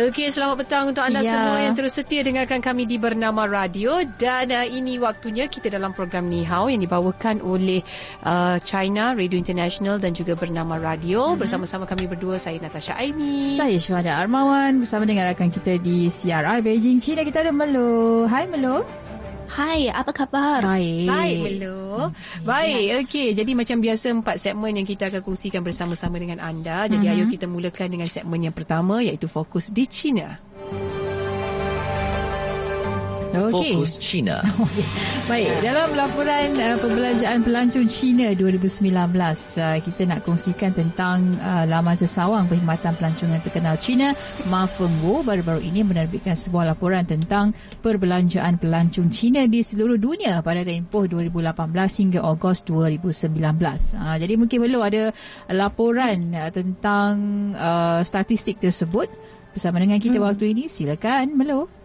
Okey, selamat petang untuk anda Ya. semua yang terus setia dengarkan kami di Bernama Radio dan uh, ini waktunya kita dalam program Ni Hao yang dibawakan oleh uh, China Radio International dan juga Bernama Radio Mhm. bersama-sama kami berdua saya Natasha Aimi. Saya Syuhada Armawan bersama dengan rakan kita di CRI Beijing, China. Kita ada Melo. Hai Melo. Hai, apa khabar? Baik. Baik, Melo. Baik, okey. Jadi macam biasa empat segmen yang kita akan kongsikan bersama-sama dengan anda. Jadi Mhm. ayo kita mulakan dengan segmen yang pertama iaitu fokus di China. Okey. Fokus China. Baik, dalam laporan uh, perbelanjaan pelancong China 2019, uh, kita nak kongsikan tentang uh, laman tersawang perkhidmatan pelancongan terkenal China, Ma Fengwo baru-baru ini menerbitkan sebuah laporan tentang perbelanjaan pelancong China di seluruh dunia pada tempoh 2018 hingga Ogos 2019. Uh, jadi mungkin perlu ada laporan uh, tentang uh, statistik tersebut bersama dengan kita waktu ini. Silakan, Melo.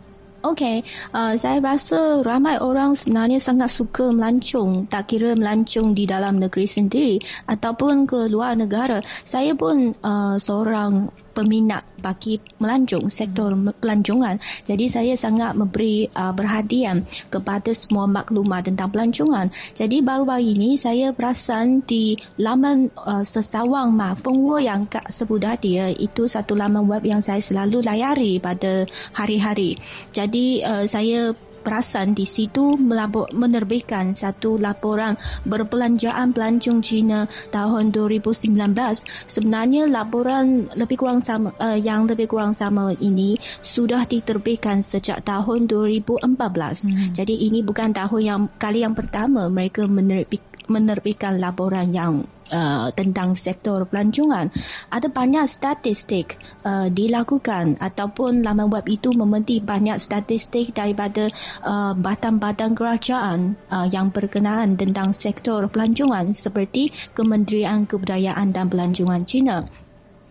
Okey, uh, saya rasa ramai orang sebenarnya sangat suka melancong, tak kira melancong di dalam negeri sendiri ataupun ke luar negara. Saya pun uh, seorang peminat bagi melancong, sektor pelancongan. Jadi saya sangat memberi uh, perhatian kepada semua maklumat tentang pelancongan. Jadi baru-baru ini saya perasan di laman uh, sesawang Ma Fengwo yang Kak sebut tadi ya, itu satu laman web yang saya selalu layari pada hari-hari. Jadi uh, saya perasan di situ melabur, menerbitkan satu laporan berbelanjaan pelancong Cina tahun 2019. Sebenarnya laporan lebih kurang sama uh, yang lebih kurang sama ini sudah diterbitkan sejak tahun 2014. Hmm. Jadi ini bukan tahun yang kali yang pertama mereka menerbit, menerbitkan laporan yang Uh, tentang sektor pelancongan ada banyak statistik uh, dilakukan ataupun laman web itu memetik banyak statistik daripada uh, badan-badan kerajaan uh, yang berkenaan tentang sektor pelancongan seperti Kementerian Kebudayaan dan Pelancongan China.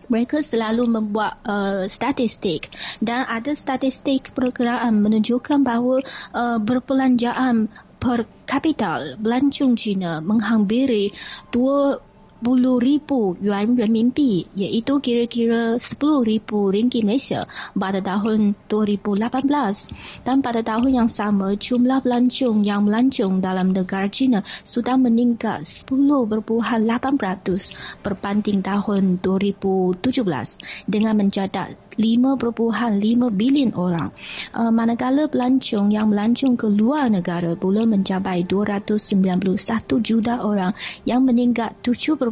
Mereka selalu membuat uh, statistik dan ada statistik perkiraan menunjukkan bahawa uh, berbelanjaan per kapital pelancong Cina menghampiri 20 ribu yuan renminbi iaitu kira-kira 10 ribu ringgit Malaysia pada tahun 2018 dan pada tahun yang sama jumlah pelancong yang melancong dalam negara China sudah meningkat 10.8% berbanding tahun 2017 dengan mencatat 5.5 bilion orang. Uh, manakala pelancong yang melancong ke luar negara pula mencapai 291 juta orang yang meningkat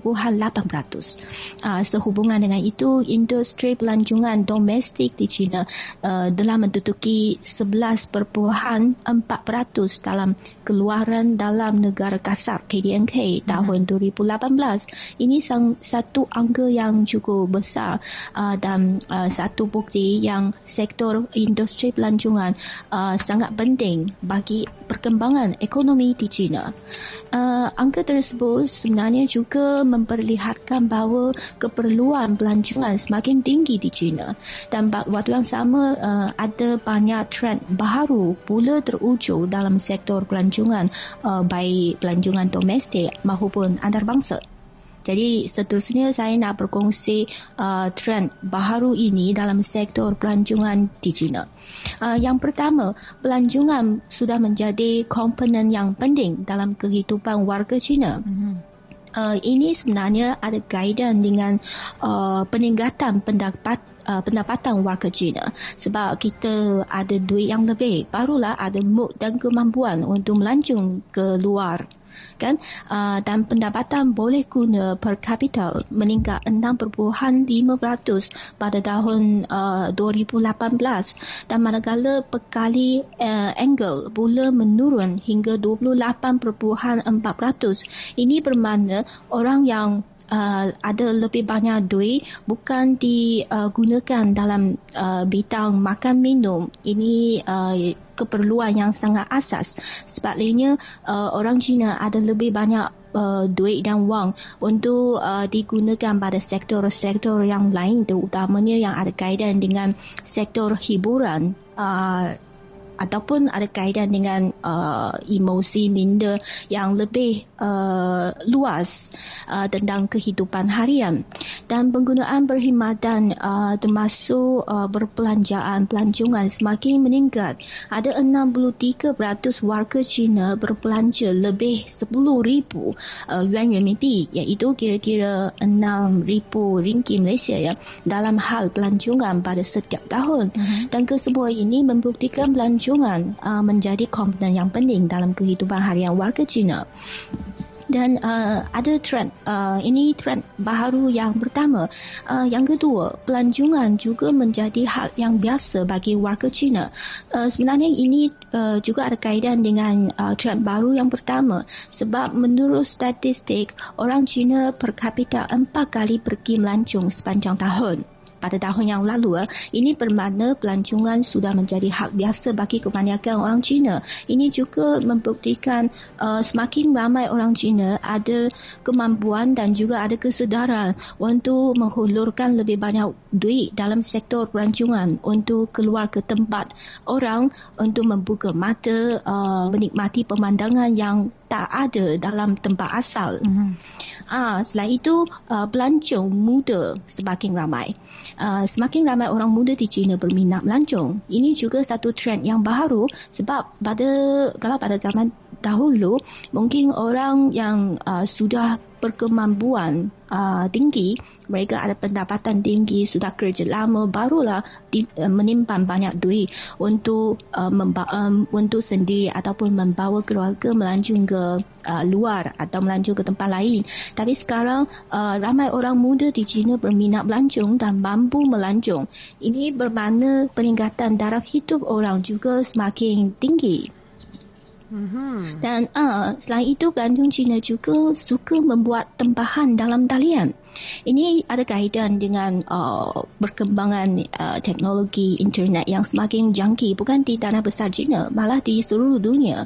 7.8%. Uh, sehubungan dengan itu, industri pelancongan domestik di China uh, telah menduduki 11.4% dalam keluaran dalam negara kasar KDNK tahun 2018. Ini sang, satu angka yang cukup besar uh, dan uh, satu bukti yang sektor industri pelancongan uh, sangat penting bagi perkembangan ekonomi di China. Uh, angka tersebut sebenarnya juga memperlihatkan bahawa keperluan pelancongan semakin tinggi di China dan waktu yang sama uh, ada banyak trend baru pula terwujud dalam sektor pelancongan uh, baik pelancongan domestik maupun antarabangsa. Jadi seterusnya saya nak berkongsi uh, trend baharu ini dalam sektor pelancongan di China. Uh, yang pertama, pelancongan sudah menjadi komponen yang penting dalam kehidupan warga China. Mm-hmm. Uh, ini sebenarnya ada kaitan dengan uh, peningkatan pendapat uh, pendapatan warga China. Sebab kita ada duit yang lebih barulah ada mood dan kemampuan untuk melancong ke luar kan? Uh, dan pendapatan boleh guna per kapita meningkat 6.5% pada tahun uh, 2018 dan manakala pekali uh, angle pula menurun hingga 28.4% ini bermakna orang yang uh, ada lebih banyak duit bukan digunakan dalam uh, bidang makan minum. Ini uh, keperluan yang sangat asas. Sebabnya uh, orang Cina ada lebih banyak uh, duit dan wang untuk uh, digunakan pada sektor-sektor yang lain terutamanya yang ada kaitan dengan sektor hiburan. Uh, ataupun ada kaitan dengan uh, emosi minda yang lebih uh, luas uh, tentang kehidupan harian. Dan penggunaan perkhidmatan uh, termasuk uh, berpelanjaan pelancongan semakin meningkat. Ada 63% warga Cina berbelanja lebih 10,000 uh, yuan renminbi iaitu kira-kira 6,000 ringgit Malaysia ya dalam hal pelancongan pada setiap tahun. Uh-huh. dan kesemua ini membuktikan pelancongan pelancongan uh, menjadi komponen yang penting dalam kehidupan harian warga Cina. Dan uh, ada trend, uh, ini trend baharu yang pertama. Uh, yang kedua, pelancongan juga menjadi hal yang biasa bagi warga Cina. Uh, sebenarnya ini uh, juga ada kaitan dengan uh, trend baru yang pertama. Sebab menurut statistik, orang Cina per kapita empat kali pergi melancong sepanjang tahun pada tahun yang lalu. Eh. Ini bermakna pelancongan sudah menjadi hal biasa bagi kebanyakan orang Cina. Ini juga membuktikan uh, semakin ramai orang Cina ada kemampuan dan juga ada kesedaran untuk menghulurkan lebih banyak duit dalam sektor pelancongan untuk keluar ke tempat orang untuk membuka mata uh, menikmati pemandangan yang tak ada dalam tempat asal. Mm-hmm. Ah, selain itu, uh, pelancong muda semakin ramai. Uh, semakin ramai orang muda di China berminat melancong. Ini juga satu trend yang baru sebab pada kalau pada zaman dahulu mungkin orang yang uh, sudah berkemampuan uh, tinggi mereka ada pendapatan tinggi sudah kerja lama barulah di, uh, menimpan banyak duit untuk uh, memba- um, untuk sendiri ataupun membawa keluarga melancong ke uh, luar atau melancong ke tempat lain. Tapi sekarang uh, ramai orang muda di China berminat melancong dan mampu melancong. Ini bermakna peningkatan darab hidup orang juga semakin tinggi Mm-hmm. Dan uh, selain itu, pelancong Cina juga suka membuat tempahan dalam talian. Ini ada kaitan dengan uh, perkembangan uh, teknologi internet yang semakin jangki bukan di tanah besar China, malah di seluruh dunia.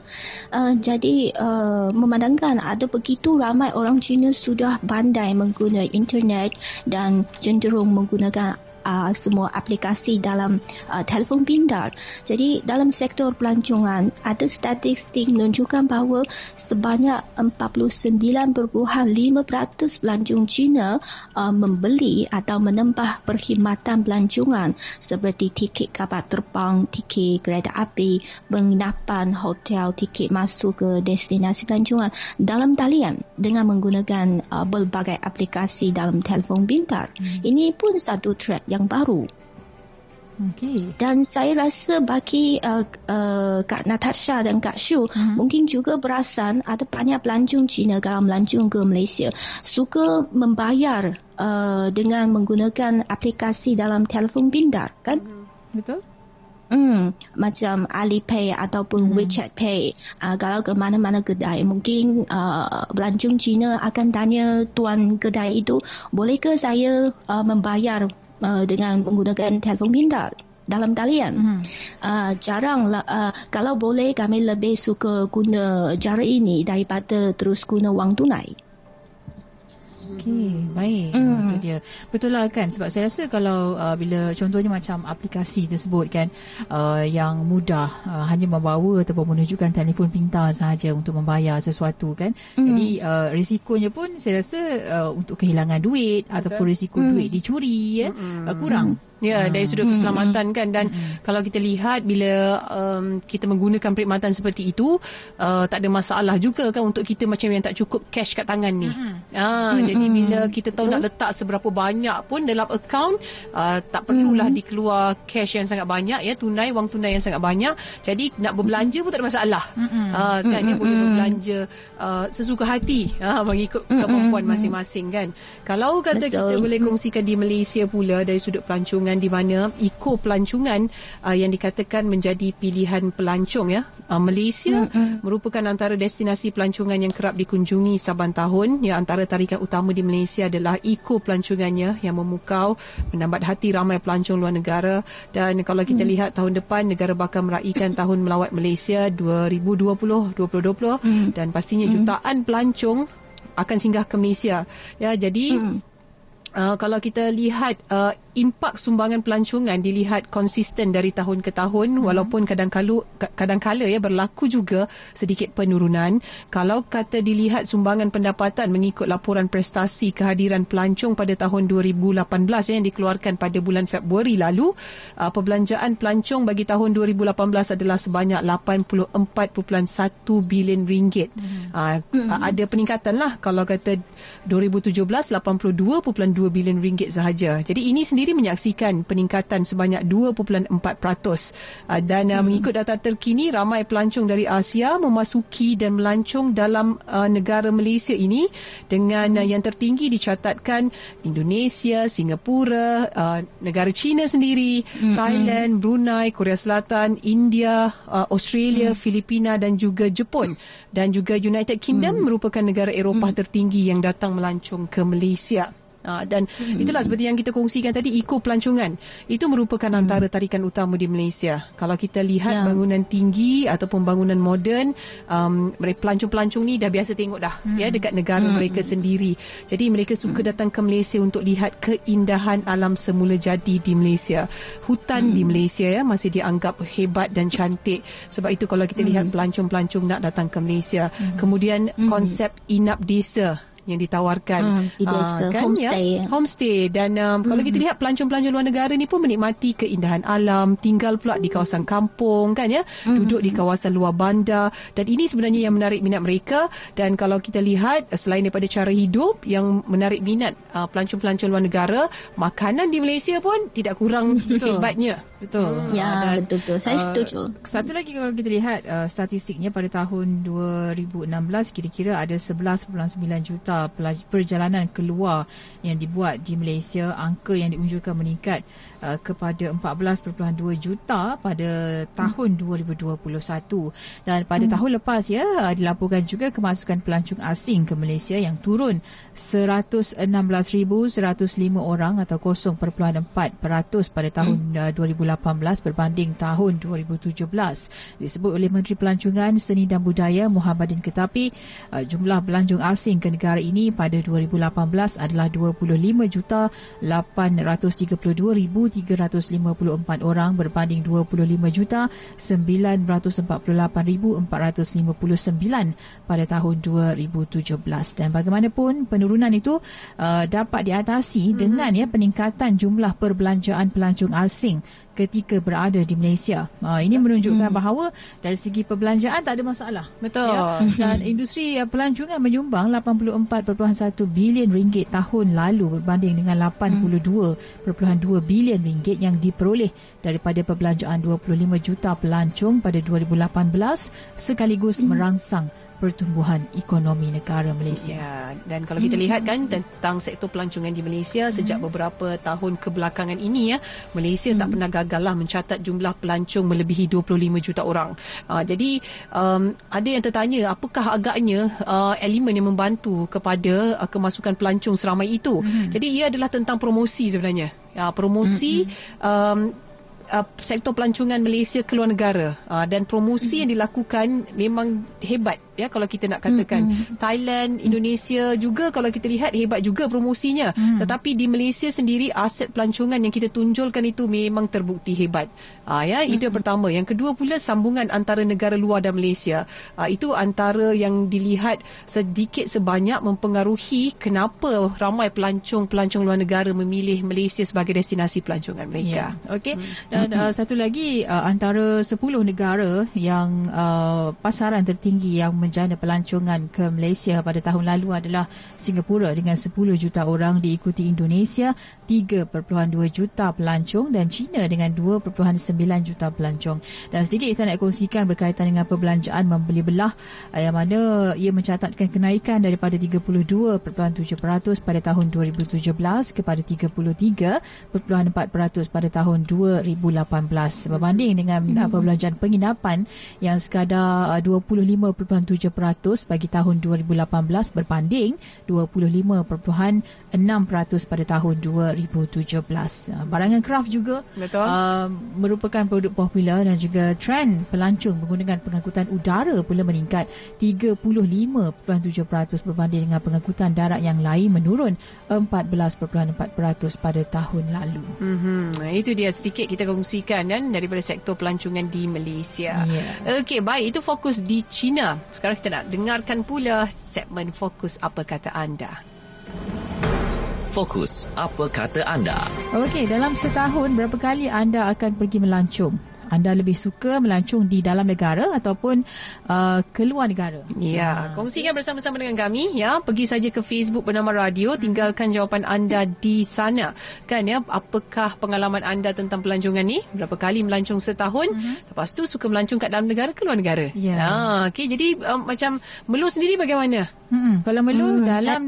Uh, jadi uh, memandangkan ada begitu ramai orang Cina sudah pandai menggunakan internet dan cenderung menggunakan uh, semua aplikasi dalam uh, telefon pintar. Jadi dalam sektor pelancongan ada statistik menunjukkan bahawa sebanyak 49.5% pelancong Cina uh, membeli atau menempah perkhidmatan pelancongan seperti tiket kapal terbang, tiket kereta api, penginapan, hotel, tiket masuk ke destinasi pelancongan dalam talian dengan menggunakan uh, berbagai aplikasi dalam telefon pintar. Hmm. Ini pun satu trend yang yang baru. Okay. Dan saya rasa bagi uh, uh, Kak Natasha dan Kak Shu uh-huh. mungkin juga perasan ada banyak pelancong Cina kalau melancong ke Malaysia suka membayar uh, dengan menggunakan aplikasi dalam telefon pintar kan? Uh-huh. Betul? Hmm, macam Alipay ataupun hmm. WeChat Pay. Uh, kalau ke mana-mana kedai, mungkin uh, pelancong Cina akan tanya tuan kedai itu, bolehkah saya uh, membayar uh, dengan menggunakan telefon pintar dalam talian. Hmm. Uh, jarang lah, uh, kalau boleh kami lebih suka guna cara ini daripada terus guna wang tunai. Okey, baik. Mm. Itu dia. Betul lah kan sebab saya rasa kalau uh, bila contohnya macam aplikasi tersebut kan uh, yang mudah uh, hanya membawa ataupun menunjukkan telefon pintar sahaja untuk membayar sesuatu kan. Mm. Jadi uh, risikonya pun saya rasa uh, untuk kehilangan duit okay. ataupun risiko mm. duit dicuri ya mm. uh, kurang. Ya, dari sudut hmm. keselamatan hmm. kan dan hmm. kalau kita lihat bila um, kita menggunakan perkhidmatan seperti itu uh, tak ada masalah juga kan untuk kita macam yang tak cukup cash kat tangan ni. Hmm. Ha, hmm. jadi bila kita tahu nak letak seberapa banyak pun dalam akaun uh, tak perlulah hmm. dikeluar cash yang sangat banyak ya, tunai wang tunai yang sangat banyak. Jadi nak berbelanja pun tak ada masalah. Hmm. Uh, kan hmm. dia boleh berbelanja uh, sesuka hati uh, mengikut kemampuan masing-masing kan. Kalau kata Betul. kita boleh kongsikan di Malaysia pula dari sudut pelancongan pelancongan di mana iko pelancongan uh, yang dikatakan menjadi pilihan pelancong ya. Uh, Malaysia mm-hmm. merupakan antara destinasi pelancongan yang kerap dikunjungi saban tahun. Ya antara tarikan utama di Malaysia adalah iko pelancongannya yang memukau menambat hati ramai pelancong luar negara dan kalau kita mm. lihat tahun depan negara bakal meraihkan tahun melawat Malaysia 2020 2020 mm. dan pastinya jutaan pelancong akan singgah ke Malaysia. Ya, jadi hmm. Uh, kalau kita lihat uh, impak sumbangan pelancongan dilihat konsisten dari tahun ke tahun hmm. walaupun kadang-kala kadang-kala ya berlaku juga sedikit penurunan kalau kata dilihat sumbangan pendapatan mengikut laporan prestasi kehadiran pelancong pada tahun 2018 ya, yang dikeluarkan pada bulan Februari lalu uh, perbelanjaan pelancong bagi tahun 2018 adalah sebanyak 84.1 bilion ringgit hmm. Uh, hmm. ada peningkatan lah kalau kata 2017 82.2 bilion ringgit sahaja jadi ini sendiri menyaksikan peningkatan sebanyak 2.4% uh, dan uh, hmm. mengikut data terkini ramai pelancong dari Asia memasuki dan melancong dalam uh, negara Malaysia ini dengan uh, yang tertinggi dicatatkan Indonesia, Singapura, negara China sendiri, hmm. Thailand, Brunei, Korea Selatan, India, Australia, hmm. Filipina dan juga Jepun dan juga United Kingdom hmm. merupakan negara Eropah hmm. tertinggi yang datang melancong ke Malaysia. Uh, dan hmm. itulah seperti yang kita kongsikan tadi Iko pelancongan itu merupakan hmm. antara tarikan utama di Malaysia. Kalau kita lihat ya. bangunan tinggi ataupun bangunan moden, um, pelancong-pelancong ni dah biasa tengok dah hmm. ya dekat negara hmm. mereka sendiri. Jadi mereka suka hmm. datang ke Malaysia untuk lihat keindahan alam semula jadi di Malaysia. Hutan hmm. di Malaysia ya masih dianggap hebat dan cantik. Sebab itu kalau kita hmm. lihat pelancong-pelancong nak datang ke Malaysia, hmm. kemudian hmm. konsep inap desa yang ditawarkan. Hmm, di desa, uh, kan homestay ya? homestay. Dan um, hmm. kalau kita lihat pelancong-pelancong luar negara ni pun menikmati keindahan alam tinggal pula di kawasan kampung kan ya? Hmm. duduk di kawasan luar bandar. Dan ini sebenarnya yang menarik minat mereka. Dan kalau kita lihat selain daripada cara hidup yang menarik minat uh, pelancong-pelancong luar negara makanan di Malaysia pun tidak kurang hebatnya betul. Ya dan, betul betul saya uh, setuju. satu lagi kalau kita lihat uh, statistiknya pada tahun 2016 kira-kira ada 11.9 juta perjalanan keluar yang dibuat di Malaysia. Angka yang diunjukkan meningkat uh, kepada 14.2 juta pada tahun hmm. 2021 dan pada hmm. tahun lepas ya uh, dilaporkan juga kemasukan pelancong asing ke Malaysia yang turun 116,105 orang atau 0.4% pada tahun hmm. uh, 2018 berbanding tahun 2017 disebut oleh Menteri Pelancongan Seni dan Budaya Muhammadin Ketapi uh, jumlah pelancong asing ke negara ini pada 2018 adalah 25 juta 832,354 orang berbanding 25 juta 948,459 pada tahun 2017 dan bagaimanapun penurunan itu uh, dapat diatasi mm-hmm. dengan ya peningkatan jumlah perbelanjaan pelancong asing ketika berada di Malaysia. Uh, ini menunjukkan hmm. bahawa dari segi perbelanjaan tak ada masalah. Betul. Ya? Dan industri uh, pelancongan menyumbang 84.1 bilion ringgit tahun lalu berbanding dengan 82.2 bilion ringgit yang diperoleh daripada perbelanjaan 25 juta pelancong pada 2018 sekaligus hmm. merangsang pertumbuhan ekonomi negara Malaysia. Ya, dan kalau kita lihat kan tentang sektor pelancongan di Malaysia sejak beberapa tahun kebelakangan ini ya, Malaysia tak pernah gagal lah mencatat jumlah pelancong melebihi 25 juta orang. Uh, jadi um, ada yang tertanya apakah agaknya uh, elemen yang membantu kepada uh, kemasukan pelancong seramai itu. Hmm. Jadi ia adalah tentang promosi sebenarnya. Ya, promosi hmm. um, uh, sektor pelancongan Malaysia ke luar negara uh, dan promosi mm-hmm. yang dilakukan memang hebat ya kalau kita nak katakan mm-hmm. Thailand Indonesia juga kalau kita lihat hebat juga promosinya mm. tetapi di Malaysia sendiri aset pelancongan yang kita tunjulkan itu memang terbukti hebat uh, ya mm-hmm. itu yang pertama yang kedua pula sambungan antara negara luar dan Malaysia uh, itu antara yang dilihat sedikit sebanyak mempengaruhi kenapa ramai pelancong-pelancong luar negara memilih Malaysia sebagai destinasi pelancongan mereka yeah. okey mm. Dan uh, satu lagi uh, antara 10 negara yang uh, pasaran tertinggi yang menjana pelancongan ke Malaysia pada tahun lalu adalah Singapura dengan 10 juta orang diikuti Indonesia 3.2 juta pelancong dan China dengan 2.9 juta pelancong. Dan sedikit kita nak kongsikan berkaitan dengan perbelanjaan membeli belah uh, yang mana ia mencatatkan kenaikan daripada 32.7% pada tahun 2017 kepada 33.4% pada tahun 2018 2018 berbanding dengan uh, perbelanjaan penginapan yang sekadar uh, 25.7% bagi tahun 2018 berbanding 25.6% pada tahun 2017. Uh, barangan craft juga Betul. Uh, merupakan produk popular dan juga trend pelancong menggunakan pengangkutan udara pula meningkat 35.7% berbanding dengan pengangkutan darat yang lain menurun 14.4% pada tahun lalu. Mm-hmm. Itu dia sedikit kita kongsikan kan daripada sektor pelancongan di Malaysia. Ya. Okey, baik itu fokus di China. Sekarang kita nak dengarkan pula segmen fokus apa kata anda. Fokus, apa kata anda? Okey, dalam setahun berapa kali anda akan pergi melancong? Anda lebih suka melancong di dalam negara ataupun uh, keluar negara? Ya, kongsikan bersama-sama dengan kami ya. Pergi saja ke Facebook bernama Radio, tinggalkan jawapan anda di sana. Kan ya, apakah pengalaman anda tentang pelancongan ni? Berapa kali melancong setahun? Lepas tu suka melancong kat dalam negara, keluar negara. Ya. Ha, okey, jadi um, macam Melu sendiri bagaimana? Hmm, kalau Melu Hmm, dalam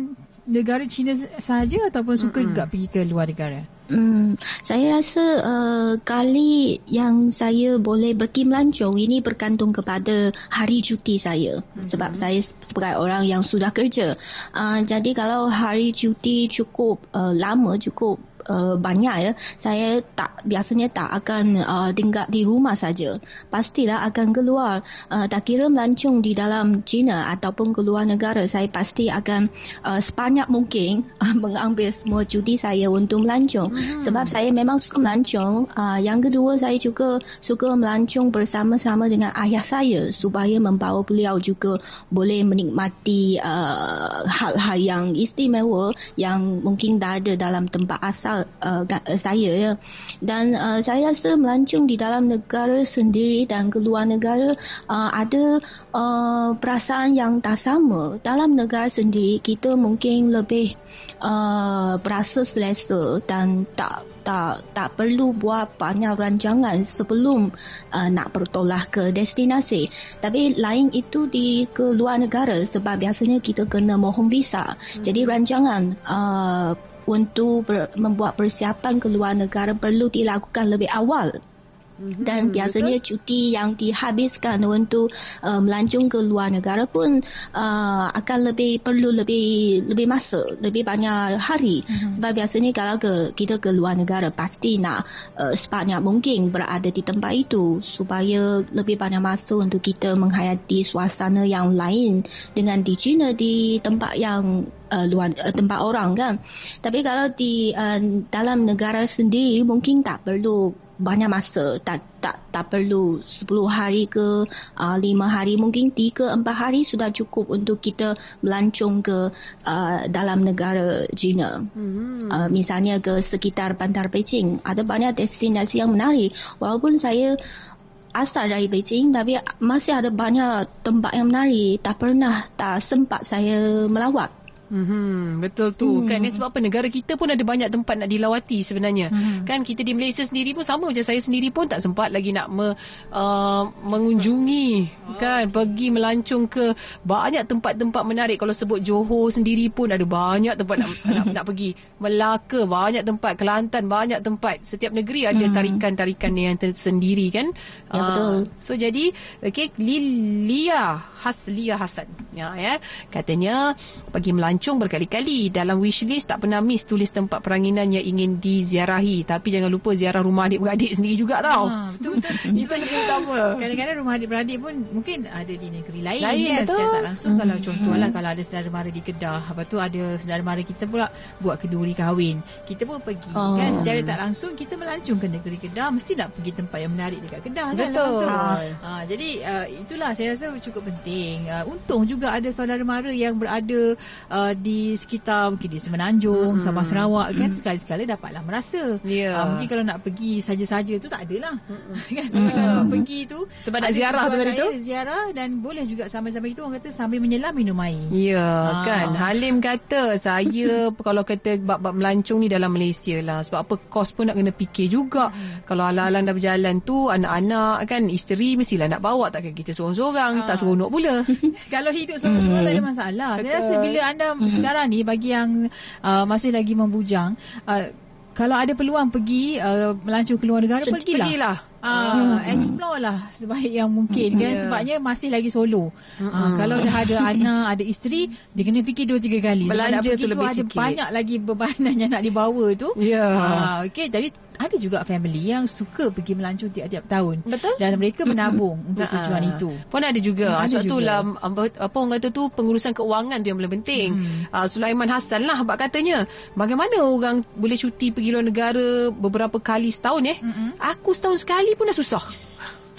negara China sahaja ataupun suka juga pergi ke luar negara? Hmm, saya rasa uh, kali yang saya boleh pergi melancong ini bergantung kepada hari cuti saya mm-hmm. sebab saya sebagai orang yang sudah kerja. Uh, jadi kalau hari cuti cukup uh, lama cukup uh, banyak ya, saya tak biasanya tak akan uh, tinggal di rumah saja. Pastilah akan keluar. Uh, tak kira melancong di dalam China ataupun keluar negara, saya pasti akan uh, sebanyak mungkin uh, mengambil semua cuti saya untuk melancong. Hmm. Sebab saya memang suka melancong. Uh, yang kedua, saya juga suka melancong bersama-sama dengan ayah saya supaya membawa beliau juga boleh menikmati uh, hal-hal yang istimewa yang mungkin tak ada dalam tempat asal uh, saya ya. Dan uh, saya rasa melancong di dalam negara sendiri dan keluar negara uh, ada uh, perasaan yang tak sama. Dalam negara sendiri kita mungkin lebih uh, berasa selesa dan tak tak tak perlu buat banyak rancangan sebelum uh, nak bertolak ke destinasi. Tapi lain itu di ke luar negara sebab biasanya kita kena mohon visa. Hmm. Jadi rancangan uh, untuk ber, membuat persiapan ke luar negara perlu dilakukan lebih awal. Dan biasanya cuti yang dihabiskan untuk uh, melancong ke luar negara pun uh, akan lebih perlu lebih lebih masa, lebih banyak hari. Mm-hmm. Sebab biasanya kalau ke kita ke luar negara pasti nak uh, sebanyak mungkin berada di tempat itu supaya lebih banyak masa untuk kita menghayati suasana yang lain dengan di China di tempat yang uh, luar uh, tempat orang kan. Tapi kalau di uh, dalam negara sendiri mungkin tak perlu banyak masa tak tak tak perlu 10 hari ke uh, 5 hari mungkin 3 4 hari sudah cukup untuk kita melancong ke uh, dalam negara China. Hmm. Uh, misalnya ke sekitar bandar Beijing ada banyak destinasi yang menarik walaupun saya asal dari Beijing tapi masih ada banyak tempat yang menarik tak pernah tak sempat saya melawat. Hmm, betul tu. Hmm. Kan sebab apa negara kita pun ada banyak tempat nak dilawati sebenarnya. Hmm. Kan kita di Malaysia sendiri pun sama macam saya sendiri pun tak sempat lagi nak me, uh, mengunjungi oh. kan pergi melancong ke banyak tempat-tempat menarik. Kalau sebut Johor sendiri pun ada banyak tempat nak nak, nak pergi. Melaka banyak tempat, Kelantan banyak tempat. Setiap negeri ada hmm. tarikan-tarikan yang tersendiri kan. Ya uh, betul. So jadi okey Lia Has Lia Hasan. Ya ya. Katanya pergi melancong melancong berkali-kali. Dalam wishlist tak pernah miss tulis tempat peranginan yang ingin diziarahi. Tapi jangan lupa ziarah rumah adik-beradik sendiri juga tau. Ha, betul-betul. Itu yang utama. Kadang-kadang rumah adik-beradik pun mungkin ada di negeri lain. Lain kan? betul. Secara tak langsung hmm. kalau contohlah hmm. kalau ada saudara mara di Kedah. Lepas tu ada saudara mara kita pula buat keduri kahwin. Kita pun pergi oh. kan secara tak langsung kita melancong ke negeri Kedah. Mesti nak pergi tempat yang menarik dekat Kedah kan. Betul. Ha, jadi uh, itulah saya rasa cukup penting. Uh, untung juga ada saudara mara yang berada uh, di sekitar mungkin di Semenanjung, mm-hmm. Sabah Sarawak kan sekali-sekali dapatlah merasa. Yeah. Uh, mungkin kalau nak pergi saja-saja tu tak adalah. Mm-hmm. kan mm-hmm. kalau pergi tu sebab nak ziarah tu tadi tu. Ziarah dan boleh juga sambil-sambil itu orang kata sambil menyelam minum air. Ya yeah, uh. kan. Halim kata saya kalau kata bab-bab melancong ni dalam Malaysia lah sebab apa kos pun nak kena fikir juga. Mm. Kalau alang-alang dah berjalan tu anak-anak kan isteri mestilah nak bawa takkan kita seorang-seorang uh. tak seronok pula. kalau hidup seorang-seorang tak ada masalah. Saya rasa bila anda sekarang ni bagi yang uh, masih lagi membujang uh, kalau ada peluang pergi uh, melancong ke luar negara pergilah. Pergilah. Ah, explore lah sebaik yang mungkin kan Yeah. sebabnya masih lagi solo. Ah, kalau dah ada anak, ada isteri, dia kena fikir dua tiga kali. Belanja tu lebih ada sikit. banyak lagi bebanan yang nak dibawa tu. Ya. Ah, okey, jadi ada juga family yang suka pergi melancong tiap-tiap tahun. Betul. Dan mereka menabung untuk Ha-ha. tujuan itu. Pun ada juga. Hmm, ada Sebab tu juga. lah apa, orang kata tu pengurusan keuangan tu yang paling penting. Hmm. Uh, Sulaiman Hassan lah bab katanya. Bagaimana orang boleh cuti pergi luar negara beberapa kali setahun eh? Mm-mm. Aku setahun sekali pun dah susah.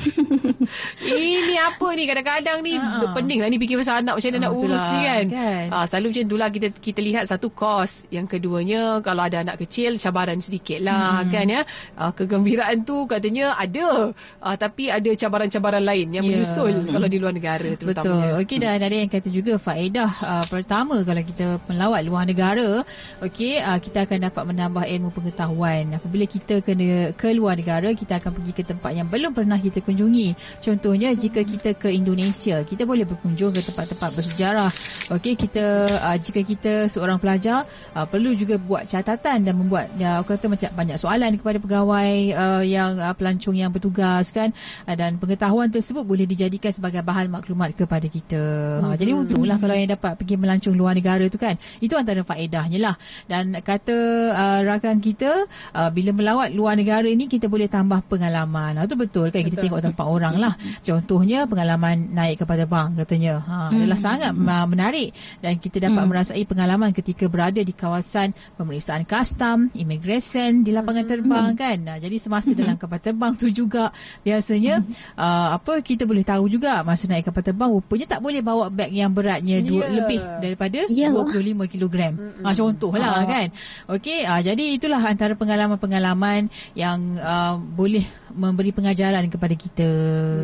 Ini apa ni kadang-kadang ni Ha-ha. pening lah ni fikir pasal anak macam mana Ah, nak urus itulah, ni kan. kan. Ah, selalu macam itulah kita kita lihat satu kos. Yang keduanya kalau ada anak kecil cabaran sedikit lah Hmm. kan ya. Ah, kegembiraan tu katanya ada. Ah, tapi ada cabaran-cabaran lain yang Ya. menyusul kalau di luar negara Betul. terutamanya. Okey dan ada yang kata juga faedah uh, pertama kalau kita melawat luar negara, okey uh, kita akan dapat menambah ilmu pengetahuan. Apabila kita kena ke luar negara, kita akan pergi ke tempat yang belum pernah kita kunjungi. Contohnya jika kita ke Indonesia, kita boleh berkunjung ke tempat-tempat bersejarah. Okey, kita uh, jika kita seorang pelajar uh, perlu juga buat catatan dan membuat ya aku kata macam banyak soalan kepada pegawai uh, yang uh, pelancong yang bertugas kan uh, dan pengetahuan tersebut boleh dijadikan sebagai bahan maklumat kepada kita. Ha, jadi untunglah kalau yang dapat pergi melancong luar negara tu kan. Itu antara faedahnya lah. Dan kata uh, rakan kita uh, bila melawat luar negara ni kita boleh tambah pengalaman. Itu betul kan kita Betul. tengok tempat orang lah. Contohnya pengalaman naik kapal terbang katanya. Ha, adalah sangat uh, menarik dan kita dapat merasai pengalaman ketika berada di kawasan pemeriksaan kastam, imigresen di lapangan terbang kan. Nah, jadi semasa dalam kapal terbang tu juga biasanya uh, apa kita boleh tahu juga masa naik kapal terbang rupanya tak boleh bawa beg yang beratnya dua, Ya. lebih daripada Ya. 25 kilogram. Ha, contohlah kan. Okey, uh, jadi itulah antara pengalaman-pengalaman yang uh, boleh memberi pengajaran kepada kita.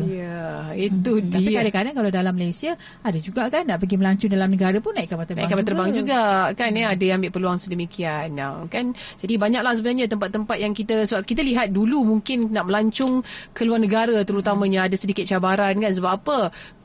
Ya, itu Hmm, Tapi dia. kadang-kadang kalau dalam Malaysia ada juga kan nak pergi melancong dalam negara pun naik kapal terbang. Naik kapal terbang juga. Kan ya ada yang ambil peluang sedemikian. Nah, kan. Jadi banyaklah sebenarnya tempat-tempat yang kita sebab kita lihat dulu mungkin nak melancong ke luar negara terutamanya ada sedikit cabaran kan. Sebab apa?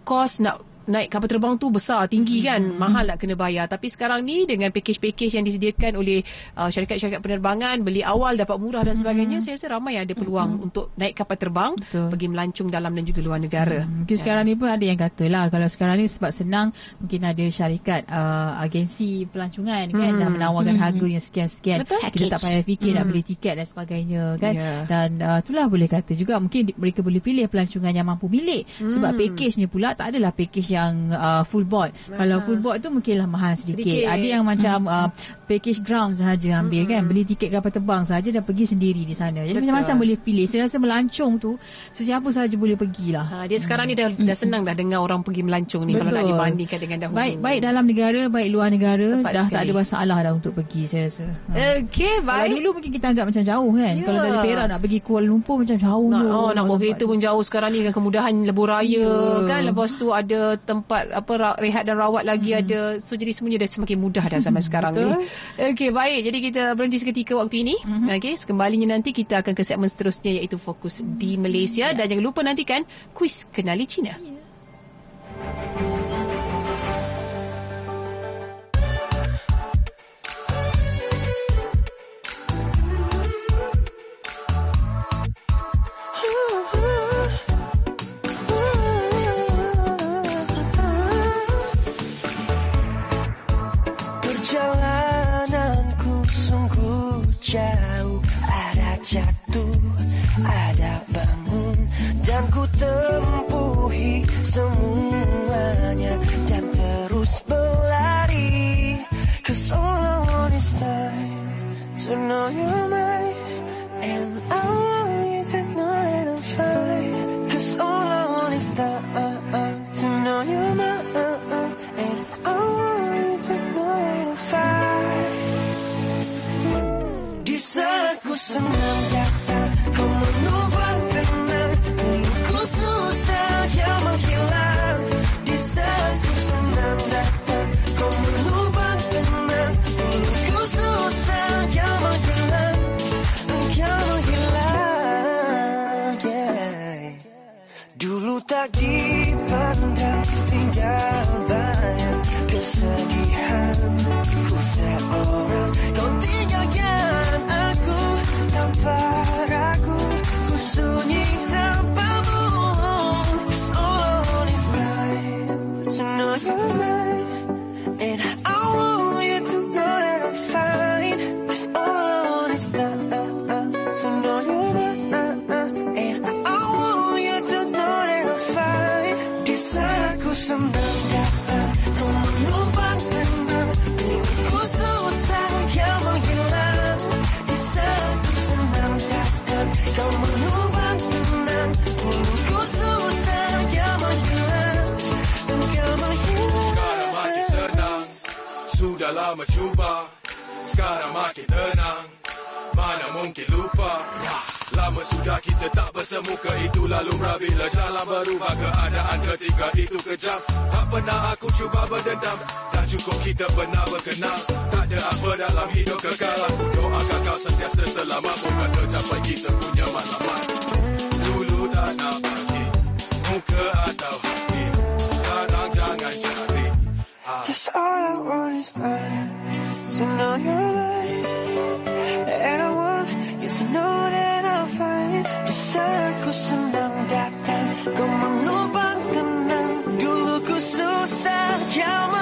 Kos nak naik kapal terbang tu besar tinggi kan? Mahal nak kena bayar. Tapi sekarang ni dengan package-package yang disediakan oleh uh, syarikat-syarikat penerbangan beli awal dapat murah dan sebagainya saya rasa ramai yang ada peluang untuk naik kapal terbang Betul. pergi melancong dalam dan juga luar negara. Hmm, Mungkin sekarang ni pun ada yang kata lah kalau sekarang ni sebab senang mungkin ada syarikat uh, agensi pelancongan kan dah menawarkan harga yang sekian-sekian. Betul. Kita tak payah fikir nak beli tiket dan sebagainya kan. Ya. Dan uh, itulah boleh kata juga mungkin mereka boleh pilih pelancongan yang mampu milik. Sebab package ni pula tak adalah package yang uh, full board. Kalau full board tu mungkinlah mahal sedikit. Sedikit. Ada yang macam uh, package ground sahaja ambil kan beli tiket kapal terbang sahaja dan pergi sendiri di sana. Jadi Betul. macam-macam boleh pilih. Saya rasa melancong tu sesiapa sahaja boleh pergilah. Ha, dia sekarang ni dah, dah senang dah dengar orang pergi melancong ni kalau nak Betul. dibandingkan dengan dahulu. Baik baik dalam negara, baik luar negara Tepat dah tak sekali. ada masalah dah untuk pergi saya rasa. Ha. Okey, Kalau baik. dulu mungkin kita anggap macam jauh kan. Ya. Kalau dari Perak nak pergi Kuala Lumpur macam jauh. Je. oh, nak bawa kereta pun jauh sekarang ni dengan kemudahan lebuh raya Ya. kan. Lepas tu ada tempat apa rehat dan rawat lagi ada. So jadi semuanya dah semakin mudah dah zaman sekarang ni. Okey, baik. Jadi kita berhenti seketika waktu ini. Okey, sekembalinya nanti kita akan ke segmen seterusnya iaitu fokus di Malaysia dan jangan lupa nantikan kuis kenali Cina. Perjalananku jatuh, ada bangun Dan ku tempuhi semuanya Dan terus berlari Cause all I want is time To know you're mine And I want you to know lama cuba Sekarang makin tenang. Mana mungkin lupa? Lama sudah kita tak bersemuka. Itulah lumrah bila jalan berubah Keadaan ketika itu kejam. Tak pernah aku cuba berdendam. Dah cukup kita pernah berkenal. Tak ada apa dalam hidup kekal. Aku doakan kau sentiasa selamat. Moga tercapai kita punya matlamat Dulu tak nak pergi Muka atau hati Cause all I want is time to know you're mine. And I want you to know that I'll find Besarku senang datang Kau menumpang tenang Dulu ku susah Kau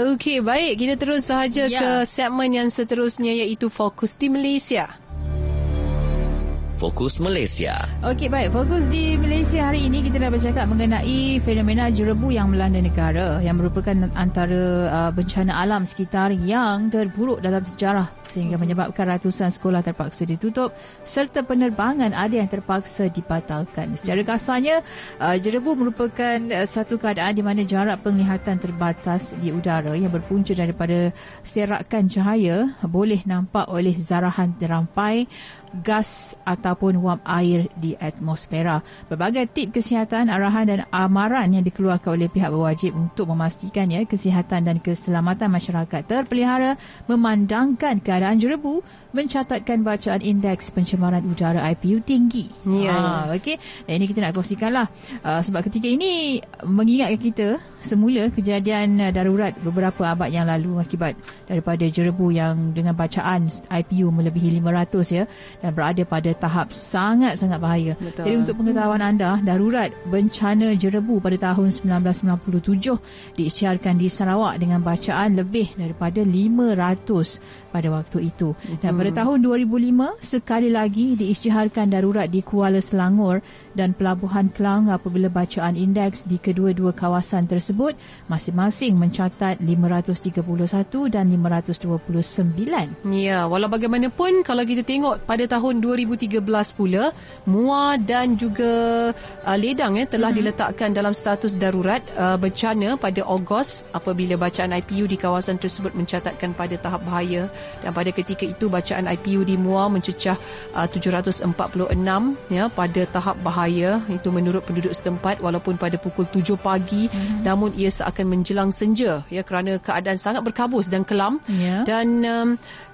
Okey, baik. Kita terus sahaja Ya. ke segmen yang seterusnya iaitu Fokus di Malaysia. Fokus Malaysia. Okey baik, fokus di Malaysia hari ini kita dah bercakap mengenai fenomena jerebu yang melanda negara yang merupakan antara uh, bencana alam sekitar yang terburuk dalam sejarah sehingga menyebabkan ratusan sekolah terpaksa ditutup serta penerbangan ada yang terpaksa dibatalkan. Secara kasarnya, uh, jerebu merupakan uh, satu keadaan di mana jarak penglihatan terbatas di udara yang berpunca daripada serakan cahaya boleh nampak oleh zarahan terampai gas ataupun wap air di atmosfera. Berbagai tip kesihatan, arahan dan amaran yang dikeluarkan oleh pihak berwajib untuk memastikan ya kesihatan dan keselamatan masyarakat terpelihara memandangkan keadaan jerebu mencatatkan bacaan indeks pencemaran udara IPU tinggi. Ya, Ha, okey. Dan ini kita nak kongsikanlah uh, sebab ketika ini mengingatkan kita semula kejadian uh, darurat beberapa abad yang lalu akibat daripada jerebu yang dengan bacaan IPU melebihi 500 ya dan berada pada tahap sangat-sangat bahaya. Betul. Jadi untuk pengetahuan anda, darurat bencana jerebu pada tahun 1997 diisytiharkan di Sarawak dengan bacaan lebih daripada 500 pada waktu itu. Dan pada tahun 2005 sekali lagi diisytiharkan darurat di Kuala Selangor dan Pelabuhan Kelang apabila bacaan indeks di kedua-dua kawasan tersebut masing-masing mencatat 531 dan 529. Ya, walau bagaimanapun kalau kita tengok pada tahun 2013 pula Muar dan juga uh, Ledang eh, telah mm-hmm. diletakkan dalam status darurat uh, bencana pada Ogos apabila bacaan IPU di kawasan tersebut mencatatkan pada tahap bahaya dan pada ketika itu bacaan IPU di Muar mencecah uh, 746 ya pada tahap bahaya itu menurut penduduk setempat walaupun pada pukul 7 pagi mm-hmm. namun ia seakan menjelang senja ya kerana keadaan sangat berkabus dan kelam Ya. dan um,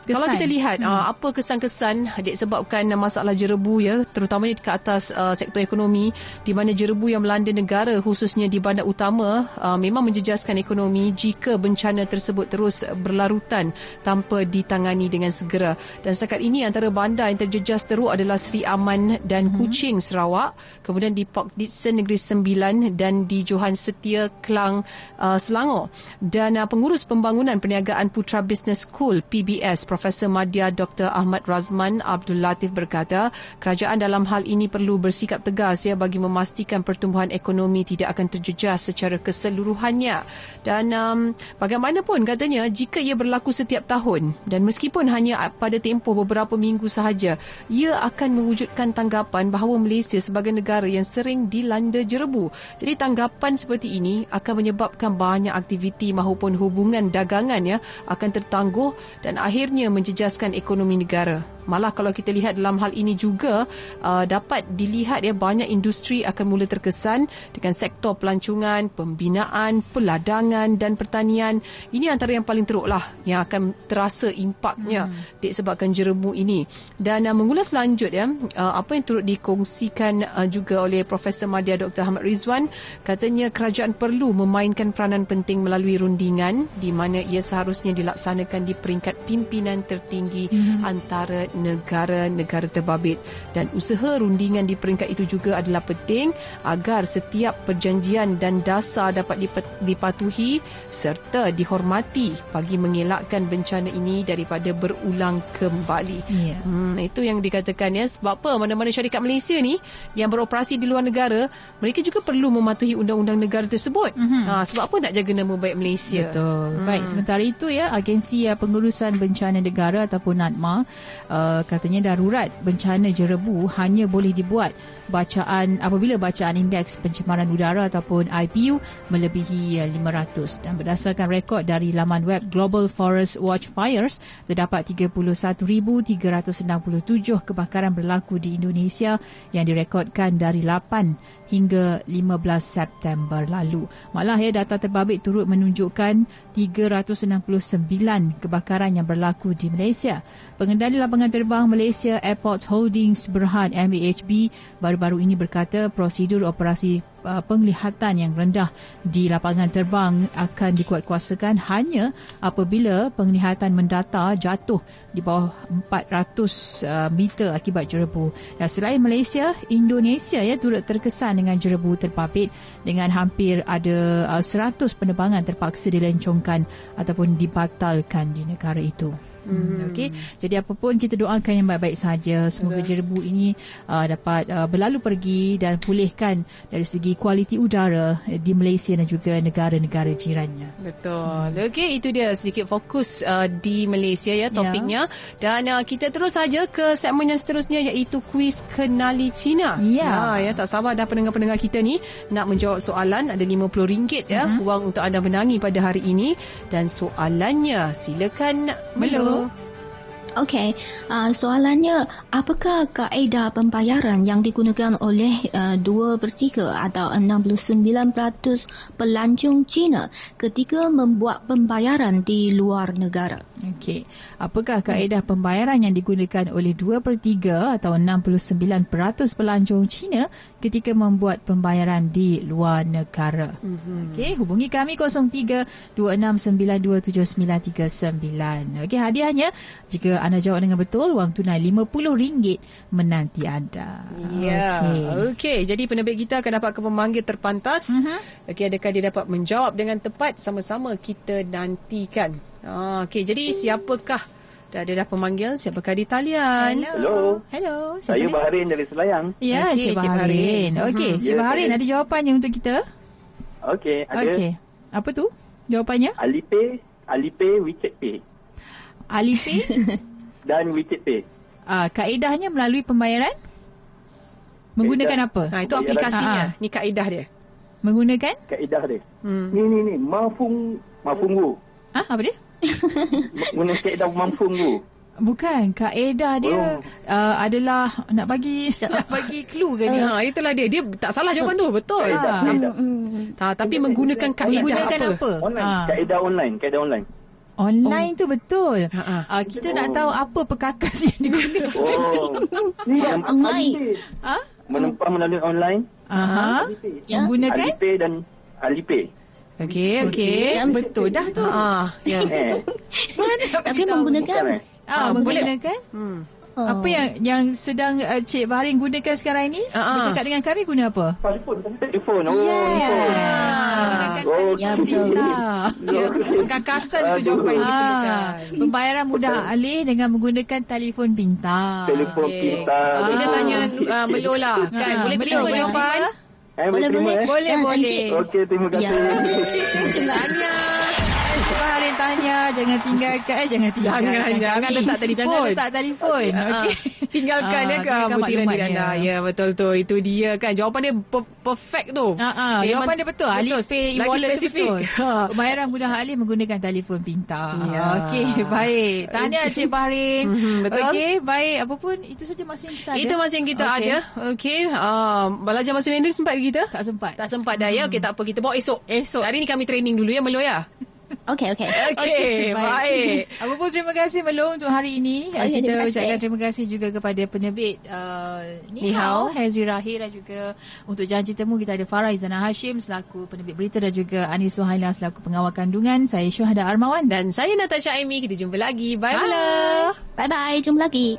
Kesan. kalau kita lihat hmm. uh, apa kesan-kesan disebabkan masalah jerebu ya terutamanya ke atas uh, sektor ekonomi di mana jerebu yang melanda negara khususnya di bandar utama uh, memang menjejaskan ekonomi jika bencana tersebut terus berlarutan tanpa ditangani dengan segera dan setakat ini antara bandar yang terjejas teruk adalah Sri Aman dan hmm. Kuching Sarawak kemudian di Port Dickson Negeri Sembilan dan di Johan Setia Kelang uh, Selangor dan uh, pengurus pembangunan perniagaan Putra Business School PBS Profesor Madya Dr. Ahmad Razman Abdul Latif berkata, kerajaan dalam hal ini perlu bersikap tegas ya bagi memastikan pertumbuhan ekonomi tidak akan terjejas secara keseluruhannya. Dan um, bagaimanapun katanya, jika ia berlaku setiap tahun dan meskipun hanya pada tempoh beberapa minggu sahaja, ia akan mewujudkan tanggapan bahawa Malaysia sebagai negara yang sering dilanda jerebu. Jadi tanggapan seperti ini akan menyebabkan banyak aktiviti maupun hubungan dagangan ya akan tertangguh dan akhirnya menjejaskan ekonomi negara. Malah kalau kita lihat dalam hal ini juga uh, dapat dilihat ya banyak industri akan mula terkesan dengan sektor pelancongan, pembinaan, peladangan dan pertanian. Ini antara yang paling teruk lah yang akan terasa impaknya hmm. disebabkan jeremu ini. Dan uh, mengulas lanjut ya uh, apa yang turut dikongsikan uh, juga oleh Profesor Madya Dr. Ahmad Rizwan katanya kerajaan perlu memainkan peranan penting melalui rundingan di mana ia seharusnya dilaksanakan di peringkat pimpinan tertinggi hmm. antara negara-negara terbabit dan usaha rundingan di peringkat itu juga adalah penting agar setiap perjanjian dan dasar dapat dipatuhi serta dihormati bagi mengelakkan bencana ini daripada berulang kembali. Yeah. Hmm, itu yang dikatakan ya sebab apa mana-mana syarikat Malaysia ni yang beroperasi di luar negara mereka juga perlu mematuhi undang-undang negara tersebut. Mm-hmm. Ha, sebab apa nak jaga nama baik Malaysia? Betul. Hmm. Baik, sementara itu ya agensi uh, pengurusan bencana negara ataupun NADMA uh, katanya darurat bencana jerebu hanya boleh dibuat bacaan apabila bacaan indeks pencemaran udara ataupun IPU melebihi 500 uh, dan berdasarkan rekod dari laman web Global Forest Watch Fires terdapat 31,367 kebakaran berlaku di Indonesia yang direkodkan dari 8 hingga 15 September lalu. Malah ya data terbabit turut menunjukkan 369 kebakaran yang berlaku di Malaysia. Pengendali lapangan terbang Malaysia Airports Holdings Berhad MAHB baru-baru ini berkata prosedur operasi uh, penglihatan yang rendah di lapangan terbang akan dikuatkuasakan hanya apabila penglihatan mendata jatuh di bawah 400 uh, meter akibat jerebu. Dan selain Malaysia, Indonesia ya turut terkesan dengan jerebu terbabit dengan hampir ada uh, 100 penerbangan terpaksa dilencongkan ataupun dibatalkan di negara itu. Hmm. Okey. Jadi apapun kita doakan yang baik-baik saja. Semoga Betul. jerebu ini uh, dapat uh, berlalu pergi dan pulihkan dari segi kualiti udara di Malaysia dan juga negara-negara jirannya. Betul. Hmm. Okey, itu dia sedikit fokus uh, di Malaysia ya topiknya. Ya. Dan uh, kita terus saja ke segmen yang seterusnya iaitu kuis kenali Cina. Ya. ya, ya tak sabar dah pendengar-pendengar kita ni nak menjawab soalan ada RM50 ya hmm. wang untuk anda menangi pada hari ini dan soalannya silakan melu. Okey, uh, soalannya apakah kaedah pembayaran yang digunakan oleh uh, 2 per 3 atau 69% pelancong Cina ketika membuat pembayaran di luar negara? Okey, apakah kaedah pembayaran yang digunakan oleh 2 per 3 atau 69% pelancong Cina ketika membuat pembayaran di luar negara? Mm-hmm. Okey, hubungi kami 0326927939. Okey, hadiahnya jika anda jawab dengan betul, wang tunai RM50 menanti anda. Ya. Okey. Okey, jadi penerbit kita akan dapat ke pemanggil terpantas. Uh-huh. Okey, adakah dia dapat menjawab dengan tepat? Sama-sama kita nantikan. Ah, Okey, jadi siapakah? Dah ada dah pemanggil. Siapakah di talian? Hello. Hello. Saya Baharin dari Selayang. Ya okay, Cik Baharin Okey. Cik ya, Baharin ada jawapannya untuk kita? Okey ada. Okey. Apa tu? Jawapannya? Alipay Alipay WeChat Pay Alipay dan WeChat Pay. Ah, kaedahnya melalui pembayaran? Menggunakan apa? Ha, itu aplikasinya. Ha, ha. Ni kaedah dia. Menggunakan? Kaedah dia. Hmm. Ni ni ni, Mafung Mafunggu. Ah, apa dia? Menggunakan kaedah Mafunggu. Bukan, kaedah dia oh. uh, adalah nak bagi nak bagi clue ke dia. Ha, itulah dia. Dia tak salah jawapan tu, betul. Kaedah, ha. kaedah. Ha, tapi menggunakan kaedah menggunakan apa? apa? Online. Ha. Kaedah online, kaedah online. Online oh. tu betul. Uh, kita oh. nak tahu apa perkakas yang digunakan. Oh. Ni online. Ha? Menumpang melalui online. Aha. Yang Menggunakan Alipay dan Alipay. Okey, okey. Yang betul dah tu. Ah, ya. Eh. Tapi menggunakan Ah, menggunakan? Hmm. Oh. Apa yang yang sedang uh, Cik Baharin gunakan sekarang ini? Uh-huh. Bercakap dengan kami guna apa? Telefon. Telefon. Oh, yes. Oh, ya, betul. Ya, Kekasan tu jawapan ini. Ah. Pembayaran mudah alih dengan menggunakan telefon pintar. Telefon okay. pintar. Ah. Kita tanya uh, Melo lah. Kan? Ah. Boleh terima jawapan? Eh, boleh, boleh. Boleh, boleh. Okey, terima kasih. Ya. Terima kasih. Cik Baharin tanya jangan tinggalkan eh jangan tinggalkan. Jangan, jangan letak telefon. Jangan letak telefon. Ah, Okey. Tinggalkan Ah, dia ke tinggalkan butiran diri anda. dia. Ya, betul tu. Itu dia kan. Jawapan dia per- perfect tu. Ah, ah, Memang- jawapan dia betul. Alipay Lagi e-wallet tu spesifik. betul. Ha. Pembayaran mudah alih menggunakan telefon pintar. Ya. Okey, baik. Tahniah Cik Bahrin. Mhm, betul. Okey, baik. Apa pun itu saja masih yang kita ada. Itu masih yang kita Okey. ada. Okey. Uh, belajar bahasa Mandarin sempat ke kita? Tak sempat. Tak sempat dah ya. Okey, tak apa. Kita bawa esok. Esok. Hari ni kami training dulu ya, Melo ya. Okey, okey. Okey, baik. Apa pun terima kasih Melong untuk hari ini. Okey, kita terima kasih. ucapkan terima kasih juga kepada penerbit uh, Ni Ni Hazi Rahir dan juga untuk janji temu kita ada Farah Izana Hashim selaku penerbit berita dan juga Anis Suhaila selaku pengawal kandungan. Saya Syuhada Armawan Dan saya Natasha Amy. Kita jumpa lagi. Bye, Bye. Melo. Bye-bye. Jumpa lagi.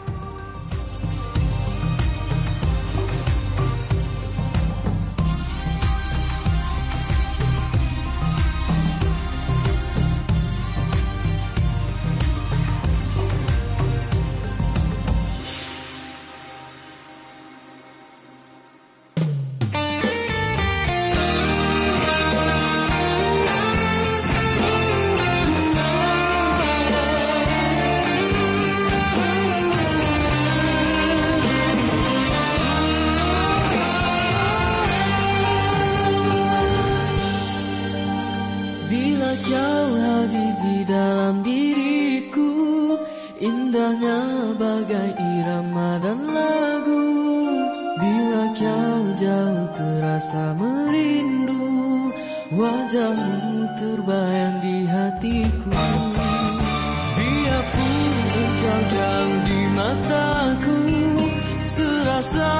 Indahnya bagai irama dan lagu. Bila kau jauh terasa merindu Wajahmu terbayang di hatiku. Biarpun engkau jauh di mataku Serasa